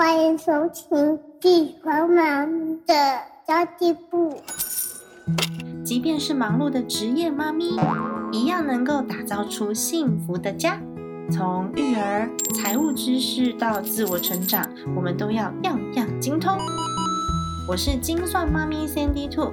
欢迎收听地黄忙的交际部。即便是忙碌的职业妈咪，一样能够打造出幸福的家。从育儿、财务知识到自我成长，我们都要样样精通。我是精算妈咪 Sandy Two，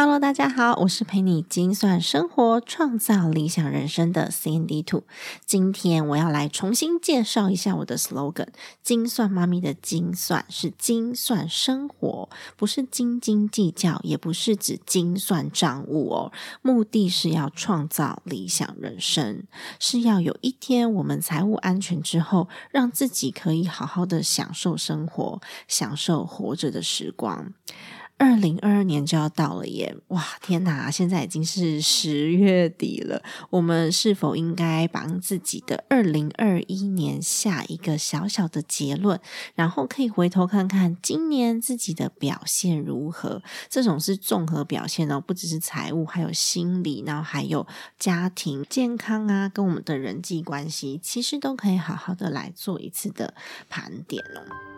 Hello，大家好，我是陪你精算生活、创造理想人生的 Cindy Two。今天我要来重新介绍一下我的 slogan：精算妈咪的精算是精算生活，不是斤斤计较，也不是指精算账务哦。目的是要创造理想人生，是要有一天我们财务安全之后，让自己可以好好的享受生活，享受活着的时光。二零二二年就要到了耶！哇，天哪，现在已经是十月底了。我们是否应该帮自己的二零二一年下一个小小的结论，然后可以回头看看今年自己的表现如何？这种是综合表现哦，不只是财务，还有心理，然后还有家庭健康啊，跟我们的人际关系，其实都可以好好的来做一次的盘点哦。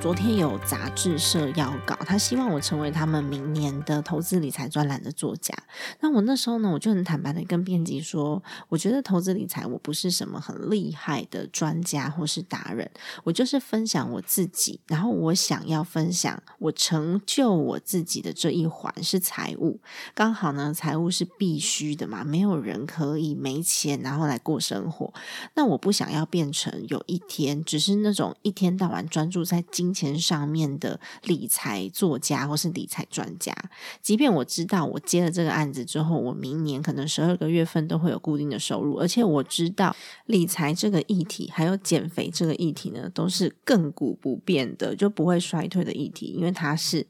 昨天有杂志社要稿，他希望我成为他们明年的投资理财专栏的作家。那我那时候呢，我就很坦白的跟编辑说，我觉得投资理财我不是什么很厉害的专家或是达人，我就是分享我自己，然后我想要分享我成就我自己的这一环是财务。刚好呢，财务是必须的嘛，没有人可以没钱然后来过生活。那我不想要变成有一天只是那种一天到晚专注在经金。钱上面的理财作家或是理财专家，即便我知道我接了这个案子之后，我明年可能十二个月份都会有固定的收入，而且我知道理财这个议题还有减肥这个议题呢，都是亘古不变的，就不会衰退的议题，因为它是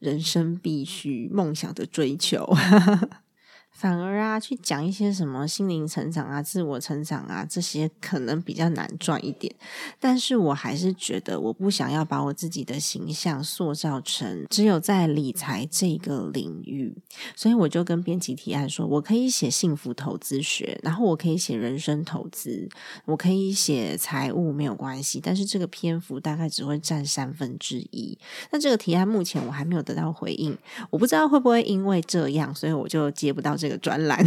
人生必须梦想的追求。反而啊，去讲一些什么心灵成长啊、自我成长啊，这些可能比较难赚一点。但是我还是觉得，我不想要把我自己的形象塑造成只有在理财这个领域，所以我就跟编辑提案说，我可以写幸福投资学，然后我可以写人生投资，我可以写财务，没有关系。但是这个篇幅大概只会占三分之一。那这个提案目前我还没有得到回应，我不知道会不会因为这样，所以我就接不到。这个专栏，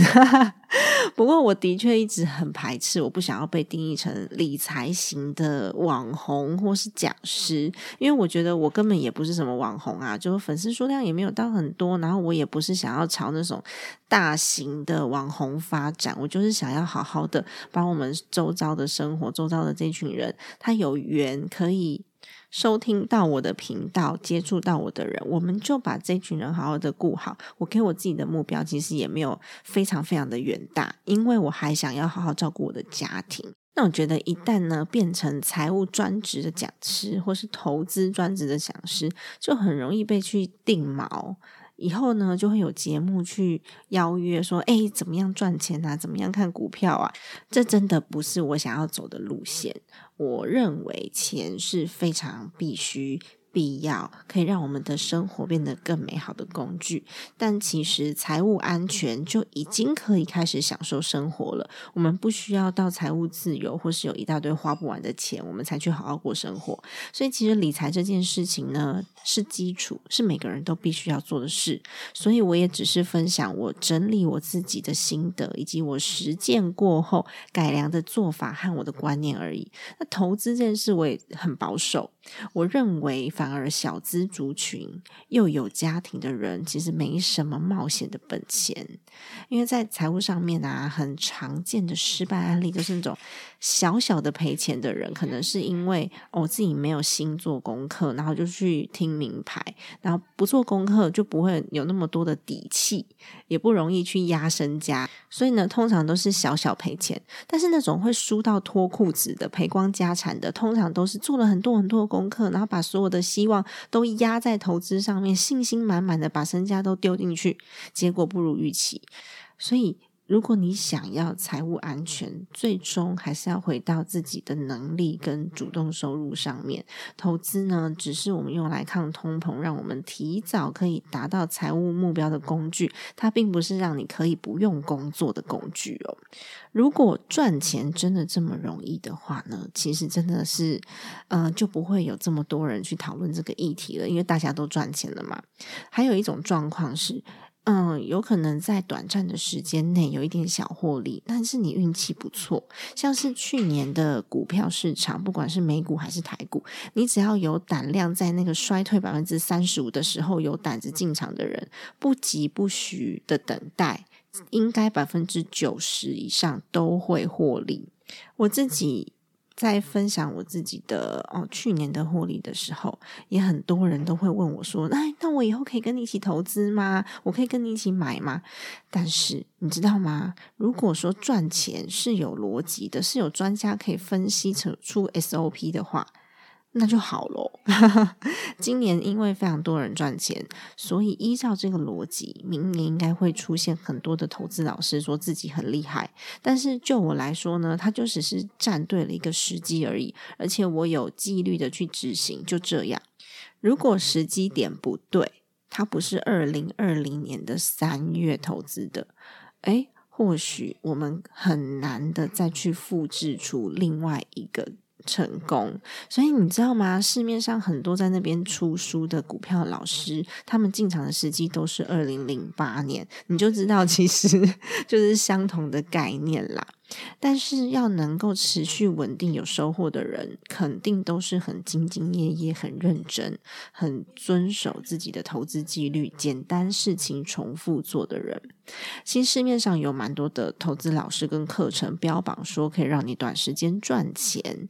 不过我的确一直很排斥，我不想要被定义成理财型的网红或是讲师，因为我觉得我根本也不是什么网红啊，就粉丝数量也没有到很多，然后我也不是想要朝那种大型的网红发展，我就是想要好好的把我们周遭的生活、周遭的这群人，他有缘可以。收听到我的频道，接触到我的人，我们就把这群人好好的顾好。我给我自己的目标，其实也没有非常非常的远大，因为我还想要好好照顾我的家庭。那我觉得，一旦呢变成财务专职的讲师，或是投资专职的讲师，就很容易被去定锚。以后呢，就会有节目去邀约说：“哎，怎么样赚钱啊？怎么样看股票啊？”这真的不是我想要走的路线。我认为钱是非常必须。必要可以让我们的生活变得更美好的工具，但其实财务安全就已经可以开始享受生活了。我们不需要到财务自由，或是有一大堆花不完的钱，我们才去好好过生活。所以，其实理财这件事情呢，是基础，是每个人都必须要做的事。所以，我也只是分享我整理我自己的心得，以及我实践过后改良的做法和我的观念而已。那投资这件事，我也很保守。我认为，反然而小资族群又有家庭的人，其实没什么冒险的本钱，因为在财务上面啊，很常见的失败案例就是那种小小的赔钱的人，可能是因为我自己没有心做功课，然后就去听名牌，然后不做功课就不会有那么多的底气，也不容易去压身家，所以呢，通常都是小小赔钱。但是那种会输到脱裤子的、赔光家产的，通常都是做了很多很多。功课，然后把所有的希望都压在投资上面，信心满满的把身家都丢进去，结果不如预期，所以。如果你想要财务安全，最终还是要回到自己的能力跟主动收入上面。投资呢，只是我们用来抗通膨，让我们提早可以达到财务目标的工具。它并不是让你可以不用工作的工具哦。如果赚钱真的这么容易的话呢，其实真的是，呃，就不会有这么多人去讨论这个议题了，因为大家都赚钱了嘛。还有一种状况是。嗯，有可能在短暂的时间内有一点小获利，但是你运气不错，像是去年的股票市场，不管是美股还是台股，你只要有胆量，在那个衰退百分之三十五的时候有胆子进场的人，不急不徐的等待，应该百分之九十以上都会获利。我自己。在分享我自己的哦去年的获利的时候，也很多人都会问我说：“那那我以后可以跟你一起投资吗？我可以跟你一起买吗？”但是你知道吗？如果说赚钱是有逻辑的，是有专家可以分析出出 SOP 的话。那就好喽。今年因为非常多人赚钱，所以依照这个逻辑，明年应该会出现很多的投资老师说自己很厉害。但是就我来说呢，他就只是站对了一个时机而已，而且我有纪律的去执行，就这样。如果时机点不对，他不是二零二零年的三月投资的，诶，或许我们很难的再去复制出另外一个。成功，所以你知道吗？市面上很多在那边出书的股票老师，他们进场的时机都是二零零八年，你就知道其实 就是相同的概念啦。但是要能够持续稳定有收获的人，肯定都是很兢兢业业、很认真、很遵守自己的投资纪律、简单事情重复做的人。其实市面上有蛮多的投资老师跟课程，标榜说可以让你短时间赚钱。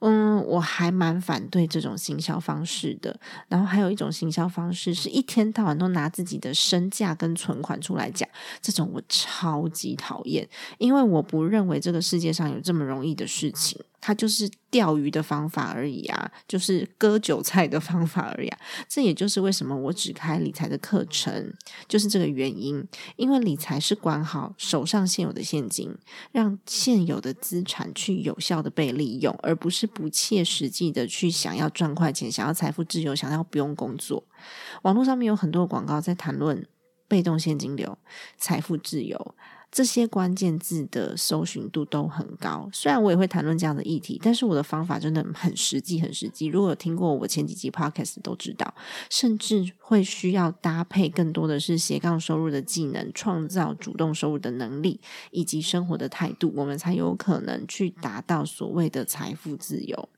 嗯，我还蛮反对这种行销方式的。然后还有一种行销方式，是一天到晚都拿自己的身价跟存款出来讲，这种我超级讨厌，因为我不。认为这个世界上有这么容易的事情，它就是钓鱼的方法而已啊，就是割韭菜的方法而已。啊。这也就是为什么我只开理财的课程，就是这个原因。因为理财是管好手上现有的现金，让现有的资产去有效的被利用，而不是不切实际的去想要赚快钱、想要财富自由、想要不用工作。网络上面有很多广告在谈论被动现金流、财富自由。这些关键字的搜寻度都很高，虽然我也会谈论这样的议题，但是我的方法真的很实际，很实际。如果有听过我前几集 podcast 都知道，甚至会需要搭配更多的是斜杠收入的技能，创造主动收入的能力，以及生活的态度，我们才有可能去达到所谓的财富自由。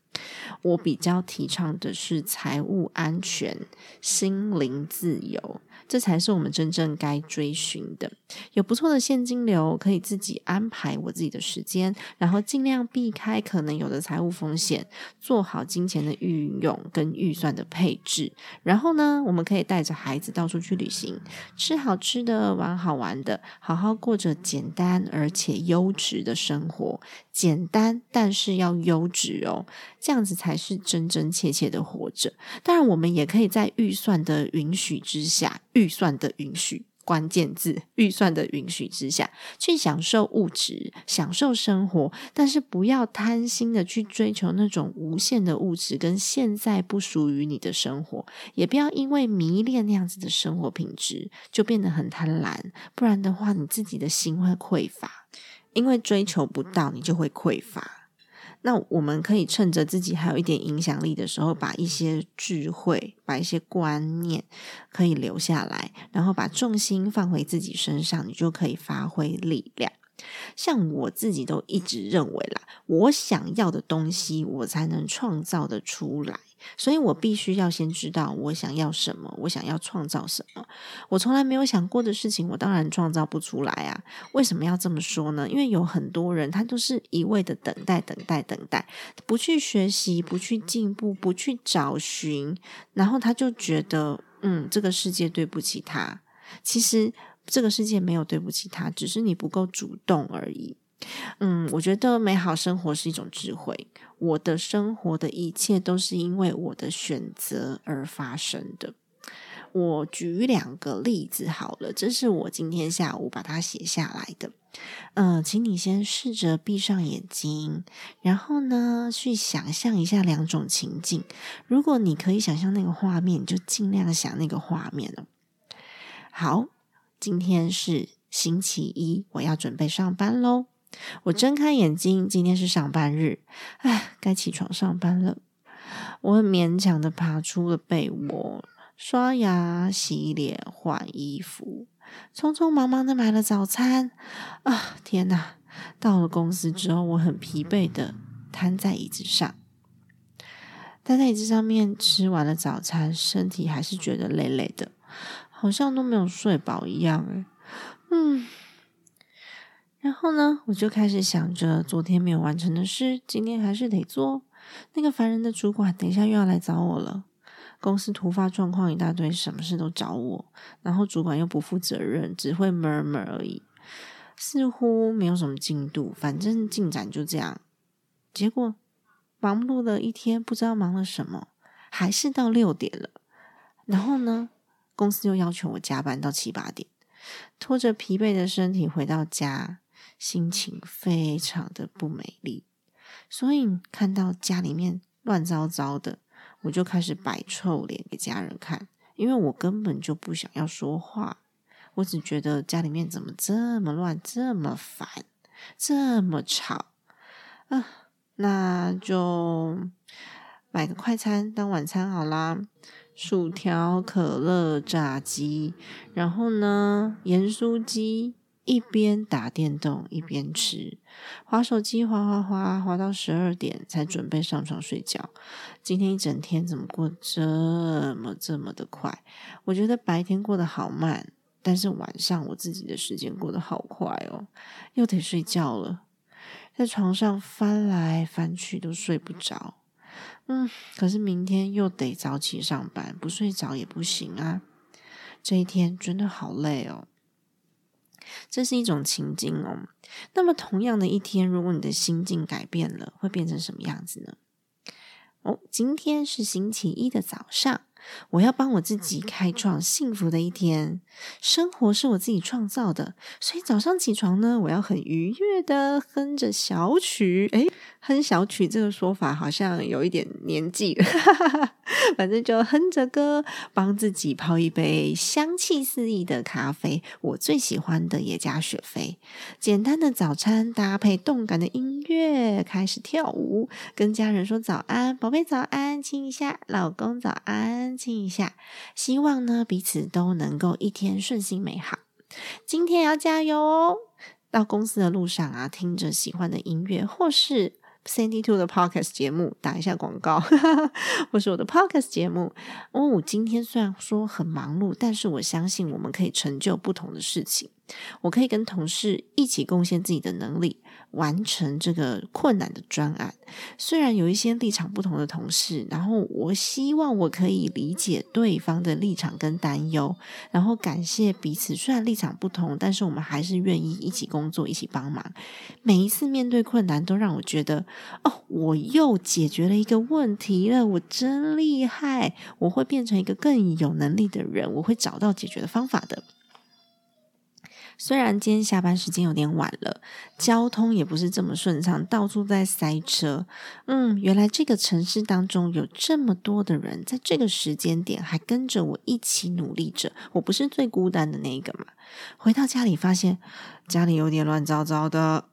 我比较提倡的是财务安全、心灵自由。这才是我们真正该追寻的。有不错的现金流，可以自己安排我自己的时间，然后尽量避开可能有的财务风险，做好金钱的运用跟预算的配置。然后呢，我们可以带着孩子到处去旅行，吃好吃的，玩好玩的，好好过着简单而且优质的生活。简单，但是要优质哦，这样子才是真真切切的活着。当然，我们也可以在预算的允许之下。预算的允许，关键字预算的允许之下去享受物质，享受生活，但是不要贪心的去追求那种无限的物质跟现在不属于你的生活，也不要因为迷恋那样子的生活品质就变得很贪婪，不然的话，你自己的心会匮乏，因为追求不到，你就会匮乏。那我们可以趁着自己还有一点影响力的时候，把一些智慧、把一些观念可以留下来，然后把重心放回自己身上，你就可以发挥力量。像我自己都一直认为啦，我想要的东西，我才能创造的出来。所以我必须要先知道我想要什么，我想要创造什么。我从来没有想过的事情，我当然创造不出来啊！为什么要这么说呢？因为有很多人，他都是一味的等待、等待、等待，不去学习，不去进步，不去找寻，然后他就觉得，嗯，这个世界对不起他。其实这个世界没有对不起他，只是你不够主动而已。嗯，我觉得美好生活是一种智慧。我的生活的一切都是因为我的选择而发生的。我举两个例子好了，这是我今天下午把它写下来的。嗯，请你先试着闭上眼睛，然后呢，去想象一下两种情境。如果你可以想象那个画面，就尽量想那个画面了。好，今天是星期一，我要准备上班喽。我睁开眼睛，今天是上班日，唉，该起床上班了。我很勉强的爬出了被窝。刷牙、洗脸、换衣服，匆匆忙忙的买了早餐。啊，天哪！到了公司之后，我很疲惫的瘫在椅子上，瘫在椅子上面吃完了早餐，身体还是觉得累累的，好像都没有睡饱一样。嗯，然后呢，我就开始想着昨天没有完成的事，今天还是得做。那个烦人的主管，等一下又要来找我了。公司突发状况一大堆，什么事都找我，然后主管又不负责任，只会 murmur 而已，似乎没有什么进度，反正进展就这样。结果忙碌了一天，不知道忙了什么，还是到六点了。然后呢，公司又要求我加班到七八点，拖着疲惫的身体回到家，心情非常的不美丽。所以看到家里面乱糟糟的。我就开始摆臭脸给家人看，因为我根本就不想要说话，我只觉得家里面怎么这么乱、这么烦、这么吵啊！那就买个快餐当晚餐好啦，薯条、可乐、炸鸡，然后呢，盐酥鸡。一边打电动一边吃，滑手机，滑滑滑，滑到十二点才准备上床睡觉。今天一整天怎么过这么这么的快？我觉得白天过得好慢，但是晚上我自己的时间过得好快哦，又得睡觉了，在床上翻来翻去都睡不着。嗯，可是明天又得早起上班，不睡着也不行啊。这一天真的好累哦。这是一种情境哦。那么，同样的一天，如果你的心境改变了，会变成什么样子呢？哦，今天是星期一的早上。我要帮我自己开创幸福的一天。生活是我自己创造的，所以早上起床呢，我要很愉悦的哼着小曲。诶，哼小曲这个说法好像有一点年纪了，反正就哼着歌，帮自己泡一杯香气四溢的咖啡，我最喜欢的也加雪菲。简单的早餐搭配动感的音乐，开始跳舞，跟家人说早安，宝贝早安，亲一下，老公早安。亲一下，希望呢彼此都能够一天顺心美好。今天要加油哦！到公司的路上啊，听着喜欢的音乐，或是 Sandy Two 的 Podcast 节目，打一下广告，或是我的 Podcast 节目。哦，今天虽然说很忙碌，但是我相信我们可以成就不同的事情。我可以跟同事一起贡献自己的能力。完成这个困难的专案，虽然有一些立场不同的同事，然后我希望我可以理解对方的立场跟担忧，然后感谢彼此。虽然立场不同，但是我们还是愿意一起工作，一起帮忙。每一次面对困难，都让我觉得，哦，我又解决了一个问题了，我真厉害！我会变成一个更有能力的人，我会找到解决的方法的。虽然今天下班时间有点晚了，交通也不是这么顺畅，到处在塞车。嗯，原来这个城市当中有这么多的人，在这个时间点还跟着我一起努力着，我不是最孤单的那一个嘛？回到家里发现家里有点乱糟糟的，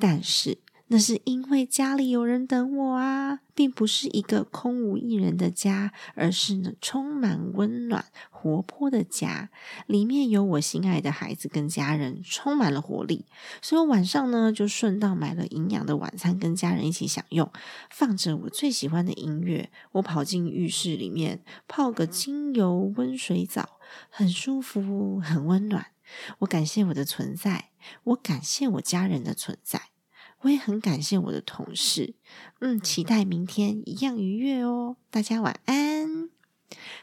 但是。那是因为家里有人等我啊，并不是一个空无一人的家，而是呢充满温暖、活泼的家。里面有我心爱的孩子跟家人，充满了活力。所以晚上呢，就顺道买了营养的晚餐，跟家人一起享用，放着我最喜欢的音乐。我跑进浴室里面泡个精油温水澡，很舒服，很温暖。我感谢我的存在，我感谢我家人的存在。我也很感谢我的同事，嗯，期待明天一样愉悦哦。大家晚安。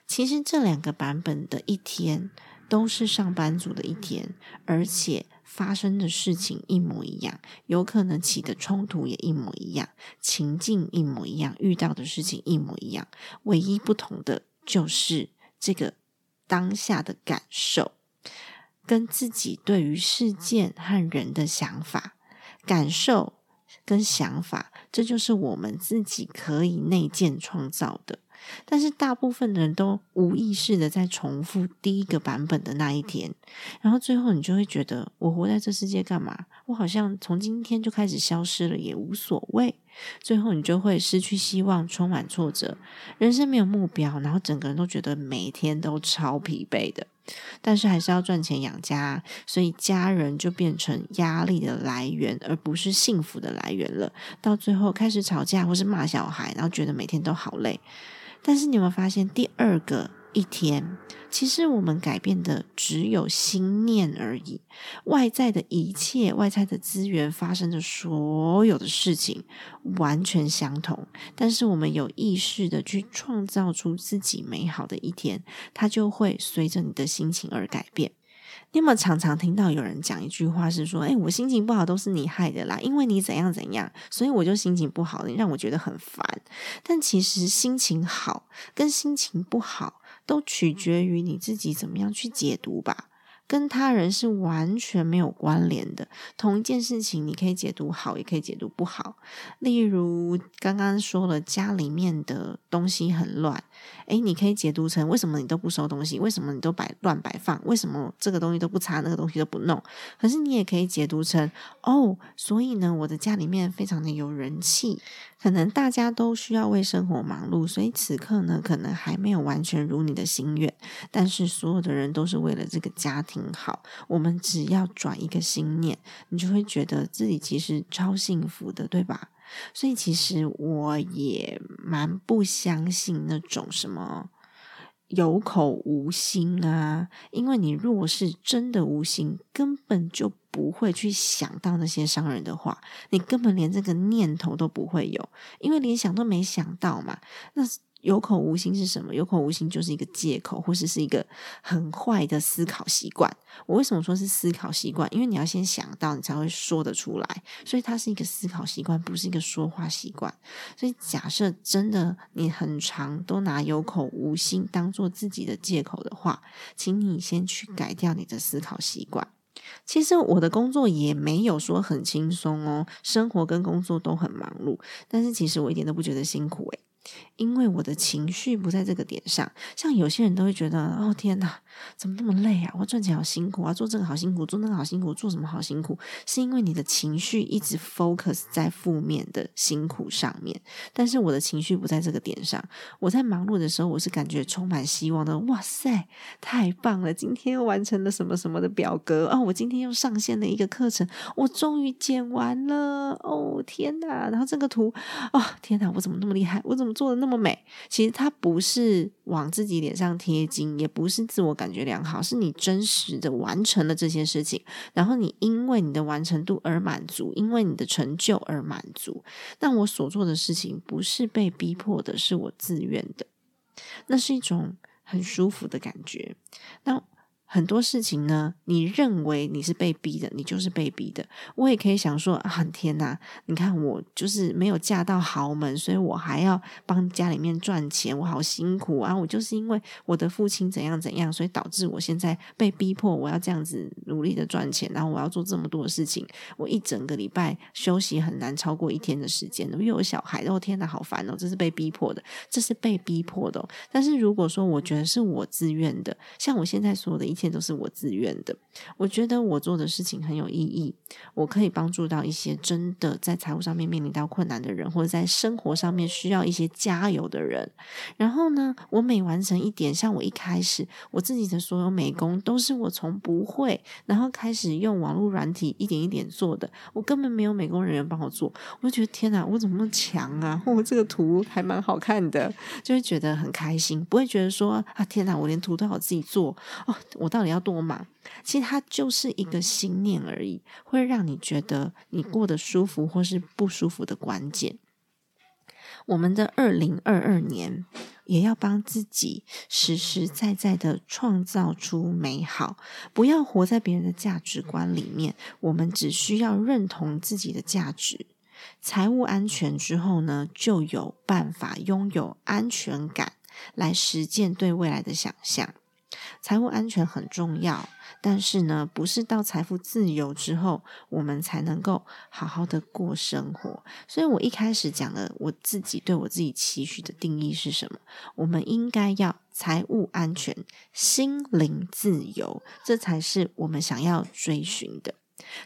其实这两个版本的一天都是上班族的一天，而且发生的事情一模一样，有可能起的冲突也一模一样，情境一模一样，遇到的事情一模一样，唯一不同的就是这个当下的感受，跟自己对于事件和人的想法、感受跟想法，这就是我们自己可以内建创造的。但是大部分的人都无意识的在重复第一个版本的那一天，然后最后你就会觉得，我活在这世界干嘛？我好像从今天就开始消失了，也无所谓。最后你就会失去希望，充满挫折，人生没有目标，然后整个人都觉得每天都超疲惫的。但是还是要赚钱养家，所以家人就变成压力的来源，而不是幸福的来源了。到最后开始吵架或是骂小孩，然后觉得每天都好累。但是你有没有发现，第二个一天，其实我们改变的只有心念而已。外在的一切、外在的资源发生的所有的事情完全相同，但是我们有意识的去创造出自己美好的一天，它就会随着你的心情而改变。你有没有常常听到有人讲一句话是说：“哎，我心情不好都是你害的啦，因为你怎样怎样，所以我就心情不好，你让我觉得很烦。”但其实心情好跟心情不好都取决于你自己怎么样去解读吧。跟他人是完全没有关联的。同一件事情，你可以解读好，也可以解读不好。例如刚刚说了，家里面的东西很乱，诶，你可以解读成为什么你都不收东西？为什么你都摆乱摆放？为什么这个东西都不擦，那个东西都不弄？可是你也可以解读成，哦，所以呢，我的家里面非常的有人气。可能大家都需要为生活忙碌，所以此刻呢，可能还没有完全如你的心愿。但是所有的人都是为了这个家庭很好。我们只要转一个心念，你就会觉得自己其实超幸福的，对吧？所以其实我也蛮不相信那种什么。有口无心啊！因为你若是真的无心，根本就不会去想到那些伤人的话，你根本连这个念头都不会有，因为连想都没想到嘛。那。有口无心是什么？有口无心就是一个借口，或是是一个很坏的思考习惯。我为什么说是思考习惯？因为你要先想到，你才会说得出来。所以它是一个思考习惯，不是一个说话习惯。所以假设真的你很长都拿有口无心当做自己的借口的话，请你先去改掉你的思考习惯。其实我的工作也没有说很轻松哦，生活跟工作都很忙碌，但是其实我一点都不觉得辛苦诶。因为我的情绪不在这个点上，像有些人都会觉得，哦天哪，怎么那么累啊？我赚钱好辛苦啊，做这个好辛苦，做那个好辛苦，做什么好辛苦？是因为你的情绪一直 focus 在负面的辛苦上面。但是我的情绪不在这个点上，我在忙碌的时候，我是感觉充满希望的。哇塞，太棒了！今天又完成了什么什么的表格哦，我今天又上线了一个课程，我终于剪完了。哦天哪，然后这个图，哦天哪，我怎么那么厉害？我怎么？做的那么美，其实它不是往自己脸上贴金，也不是自我感觉良好，是你真实的完成了这些事情，然后你因为你的完成度而满足，因为你的成就而满足。但我所做的事情不是被逼迫的，是我自愿的，那是一种很舒服的感觉。那。很多事情呢，你认为你是被逼的，你就是被逼的。我也可以想说啊，天哪！你看我就是没有嫁到豪门，所以我还要帮家里面赚钱，我好辛苦啊！我就是因为我的父亲怎样怎样，所以导致我现在被逼迫，我要这样子努力的赚钱，然后我要做这么多事情。我一整个礼拜休息很难超过一天的时间，又有小孩，哦天哪，好烦哦！这是被逼迫的，这是被逼迫的。但是如果说我觉得是我自愿的，像我现在所有的一。一切都是我自愿的。我觉得我做的事情很有意义，我可以帮助到一些真的在财务上面面临到困难的人，或者在生活上面需要一些加油的人。然后呢，我每完成一点，像我一开始我自己的所有美工都是我从不会，然后开始用网络软体一点一点做的，我根本没有美工人员帮我做，我就觉得天哪，我怎么那么强啊？我这个图还蛮好看的，就会觉得很开心，不会觉得说啊天哪，我连图都要自己做哦，我。到底要多忙？其实它就是一个心念而已，会让你觉得你过得舒服或是不舒服的关键。我们的二零二二年，也要帮自己实实在在的创造出美好，不要活在别人的价值观里面。我们只需要认同自己的价值，财务安全之后呢，就有办法拥有安全感，来实践对未来的想象。财务安全很重要。但是呢，不是到财富自由之后，我们才能够好好的过生活。所以我一开始讲的，我自己对我自己期许的定义是什么？我们应该要财务安全、心灵自由，这才是我们想要追寻的。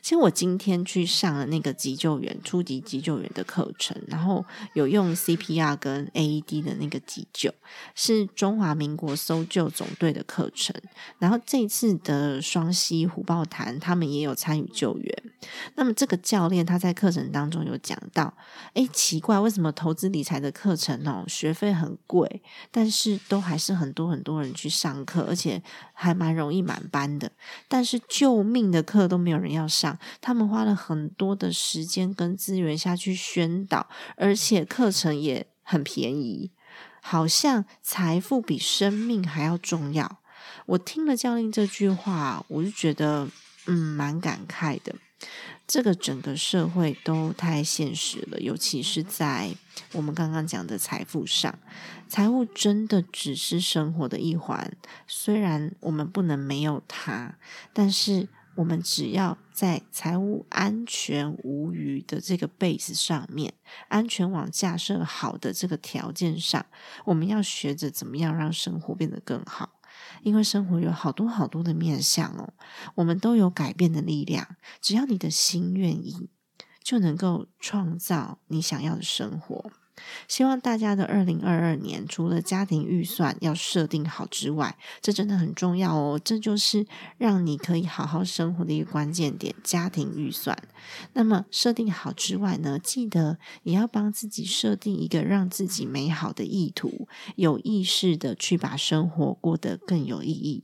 其实我今天去上了那个急救员初级急救员的课程，然后有用 CPR 跟 AED 的那个急救，是中华民国搜救总队的课程。然后这次的双溪虎豹潭，他们也有参与救援。那么这个教练他在课程当中有讲到，哎，奇怪，为什么投资理财的课程哦，学费很贵，但是都还是很多很多人去上课，而且还蛮容易满班的。但是救命的课都没有人要。上他们花了很多的时间跟资源下去宣导，而且课程也很便宜，好像财富比生命还要重要。我听了教练这句话，我就觉得嗯，蛮感慨的。这个整个社会都太现实了，尤其是在我们刚刚讲的财富上，财务真的只是生活的一环。虽然我们不能没有它，但是。我们只要在财务安全无虞的这个 base 上面，安全网架设好的这个条件上，我们要学着怎么样让生活变得更好。因为生活有好多好多的面向哦，我们都有改变的力量。只要你的心愿意，就能够创造你想要的生活。希望大家的二零二二年，除了家庭预算要设定好之外，这真的很重要哦。这就是让你可以好好生活的一个关键点——家庭预算。那么设定好之外呢，记得也要帮自己设定一个让自己美好的意图，有意识的去把生活过得更有意义。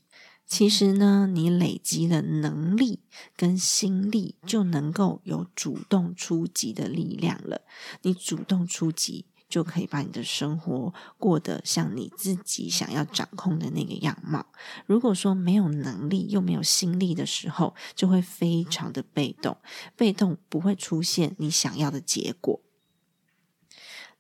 其实呢，你累积了能力跟心力，就能够有主动出击的力量了。你主动出击，就可以把你的生活过得像你自己想要掌控的那个样貌。如果说没有能力又没有心力的时候，就会非常的被动，被动不会出现你想要的结果。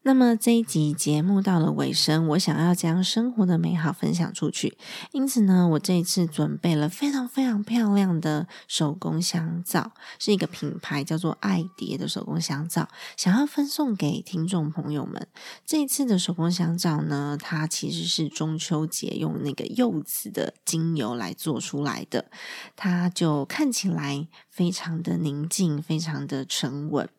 那么这一集节目到了尾声，我想要将生活的美好分享出去，因此呢，我这一次准备了非常非常漂亮的手工香皂，是一个品牌叫做爱蝶的手工香皂，想要分送给听众朋友们。这一次的手工香皂呢，它其实是中秋节用那个柚子的精油来做出来的，它就看起来非常的宁静，非常的沉稳，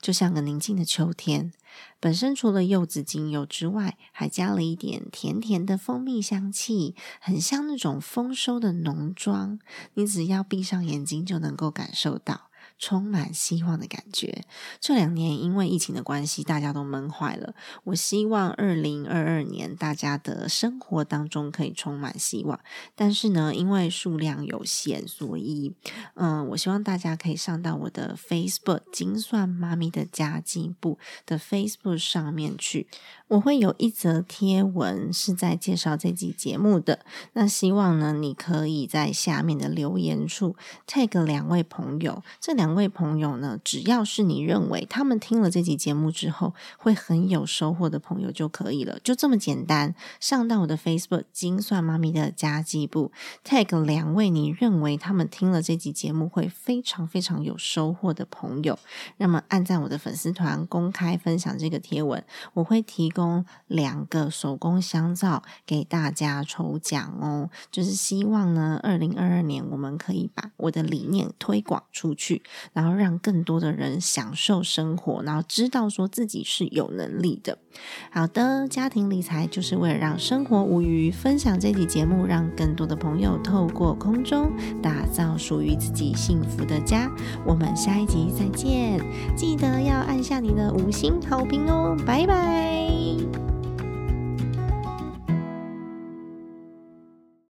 就像个宁静的秋天。本身除了柚子精油之外，还加了一点甜甜的蜂蜜香气，很像那种丰收的农庄。你只要闭上眼睛就能够感受到。充满希望的感觉。这两年因为疫情的关系，大家都闷坏了。我希望二零二二年大家的生活当中可以充满希望。但是呢，因为数量有限，所以嗯，我希望大家可以上到我的 Facebook“ 精算妈咪的家计部”的 Facebook 上面去。我会有一则贴文是在介绍这集节目的。那希望呢，你可以在下面的留言处 tag 两位朋友。这两两位朋友呢，只要是你认为他们听了这集节目之后会很有收获的朋友就可以了，就这么简单。上到我的 Facebook“ 精算妈咪的家计部 ”，tag 两位你认为他们听了这集节目会非常非常有收获的朋友，那么按赞我的粉丝团，公开分享这个贴文，我会提供。两个手工香皂给大家抽奖哦，就是希望呢，二零二二年我们可以把我的理念推广出去，然后让更多的人享受生活，然后知道说自己是有能力的。好的，家庭理财就是为了让生活无虞，分享这期节目，让更多的朋友透过空中打造属于自己幸福的家。我们下一集再见，记得要按下你的五星好评哦，拜拜。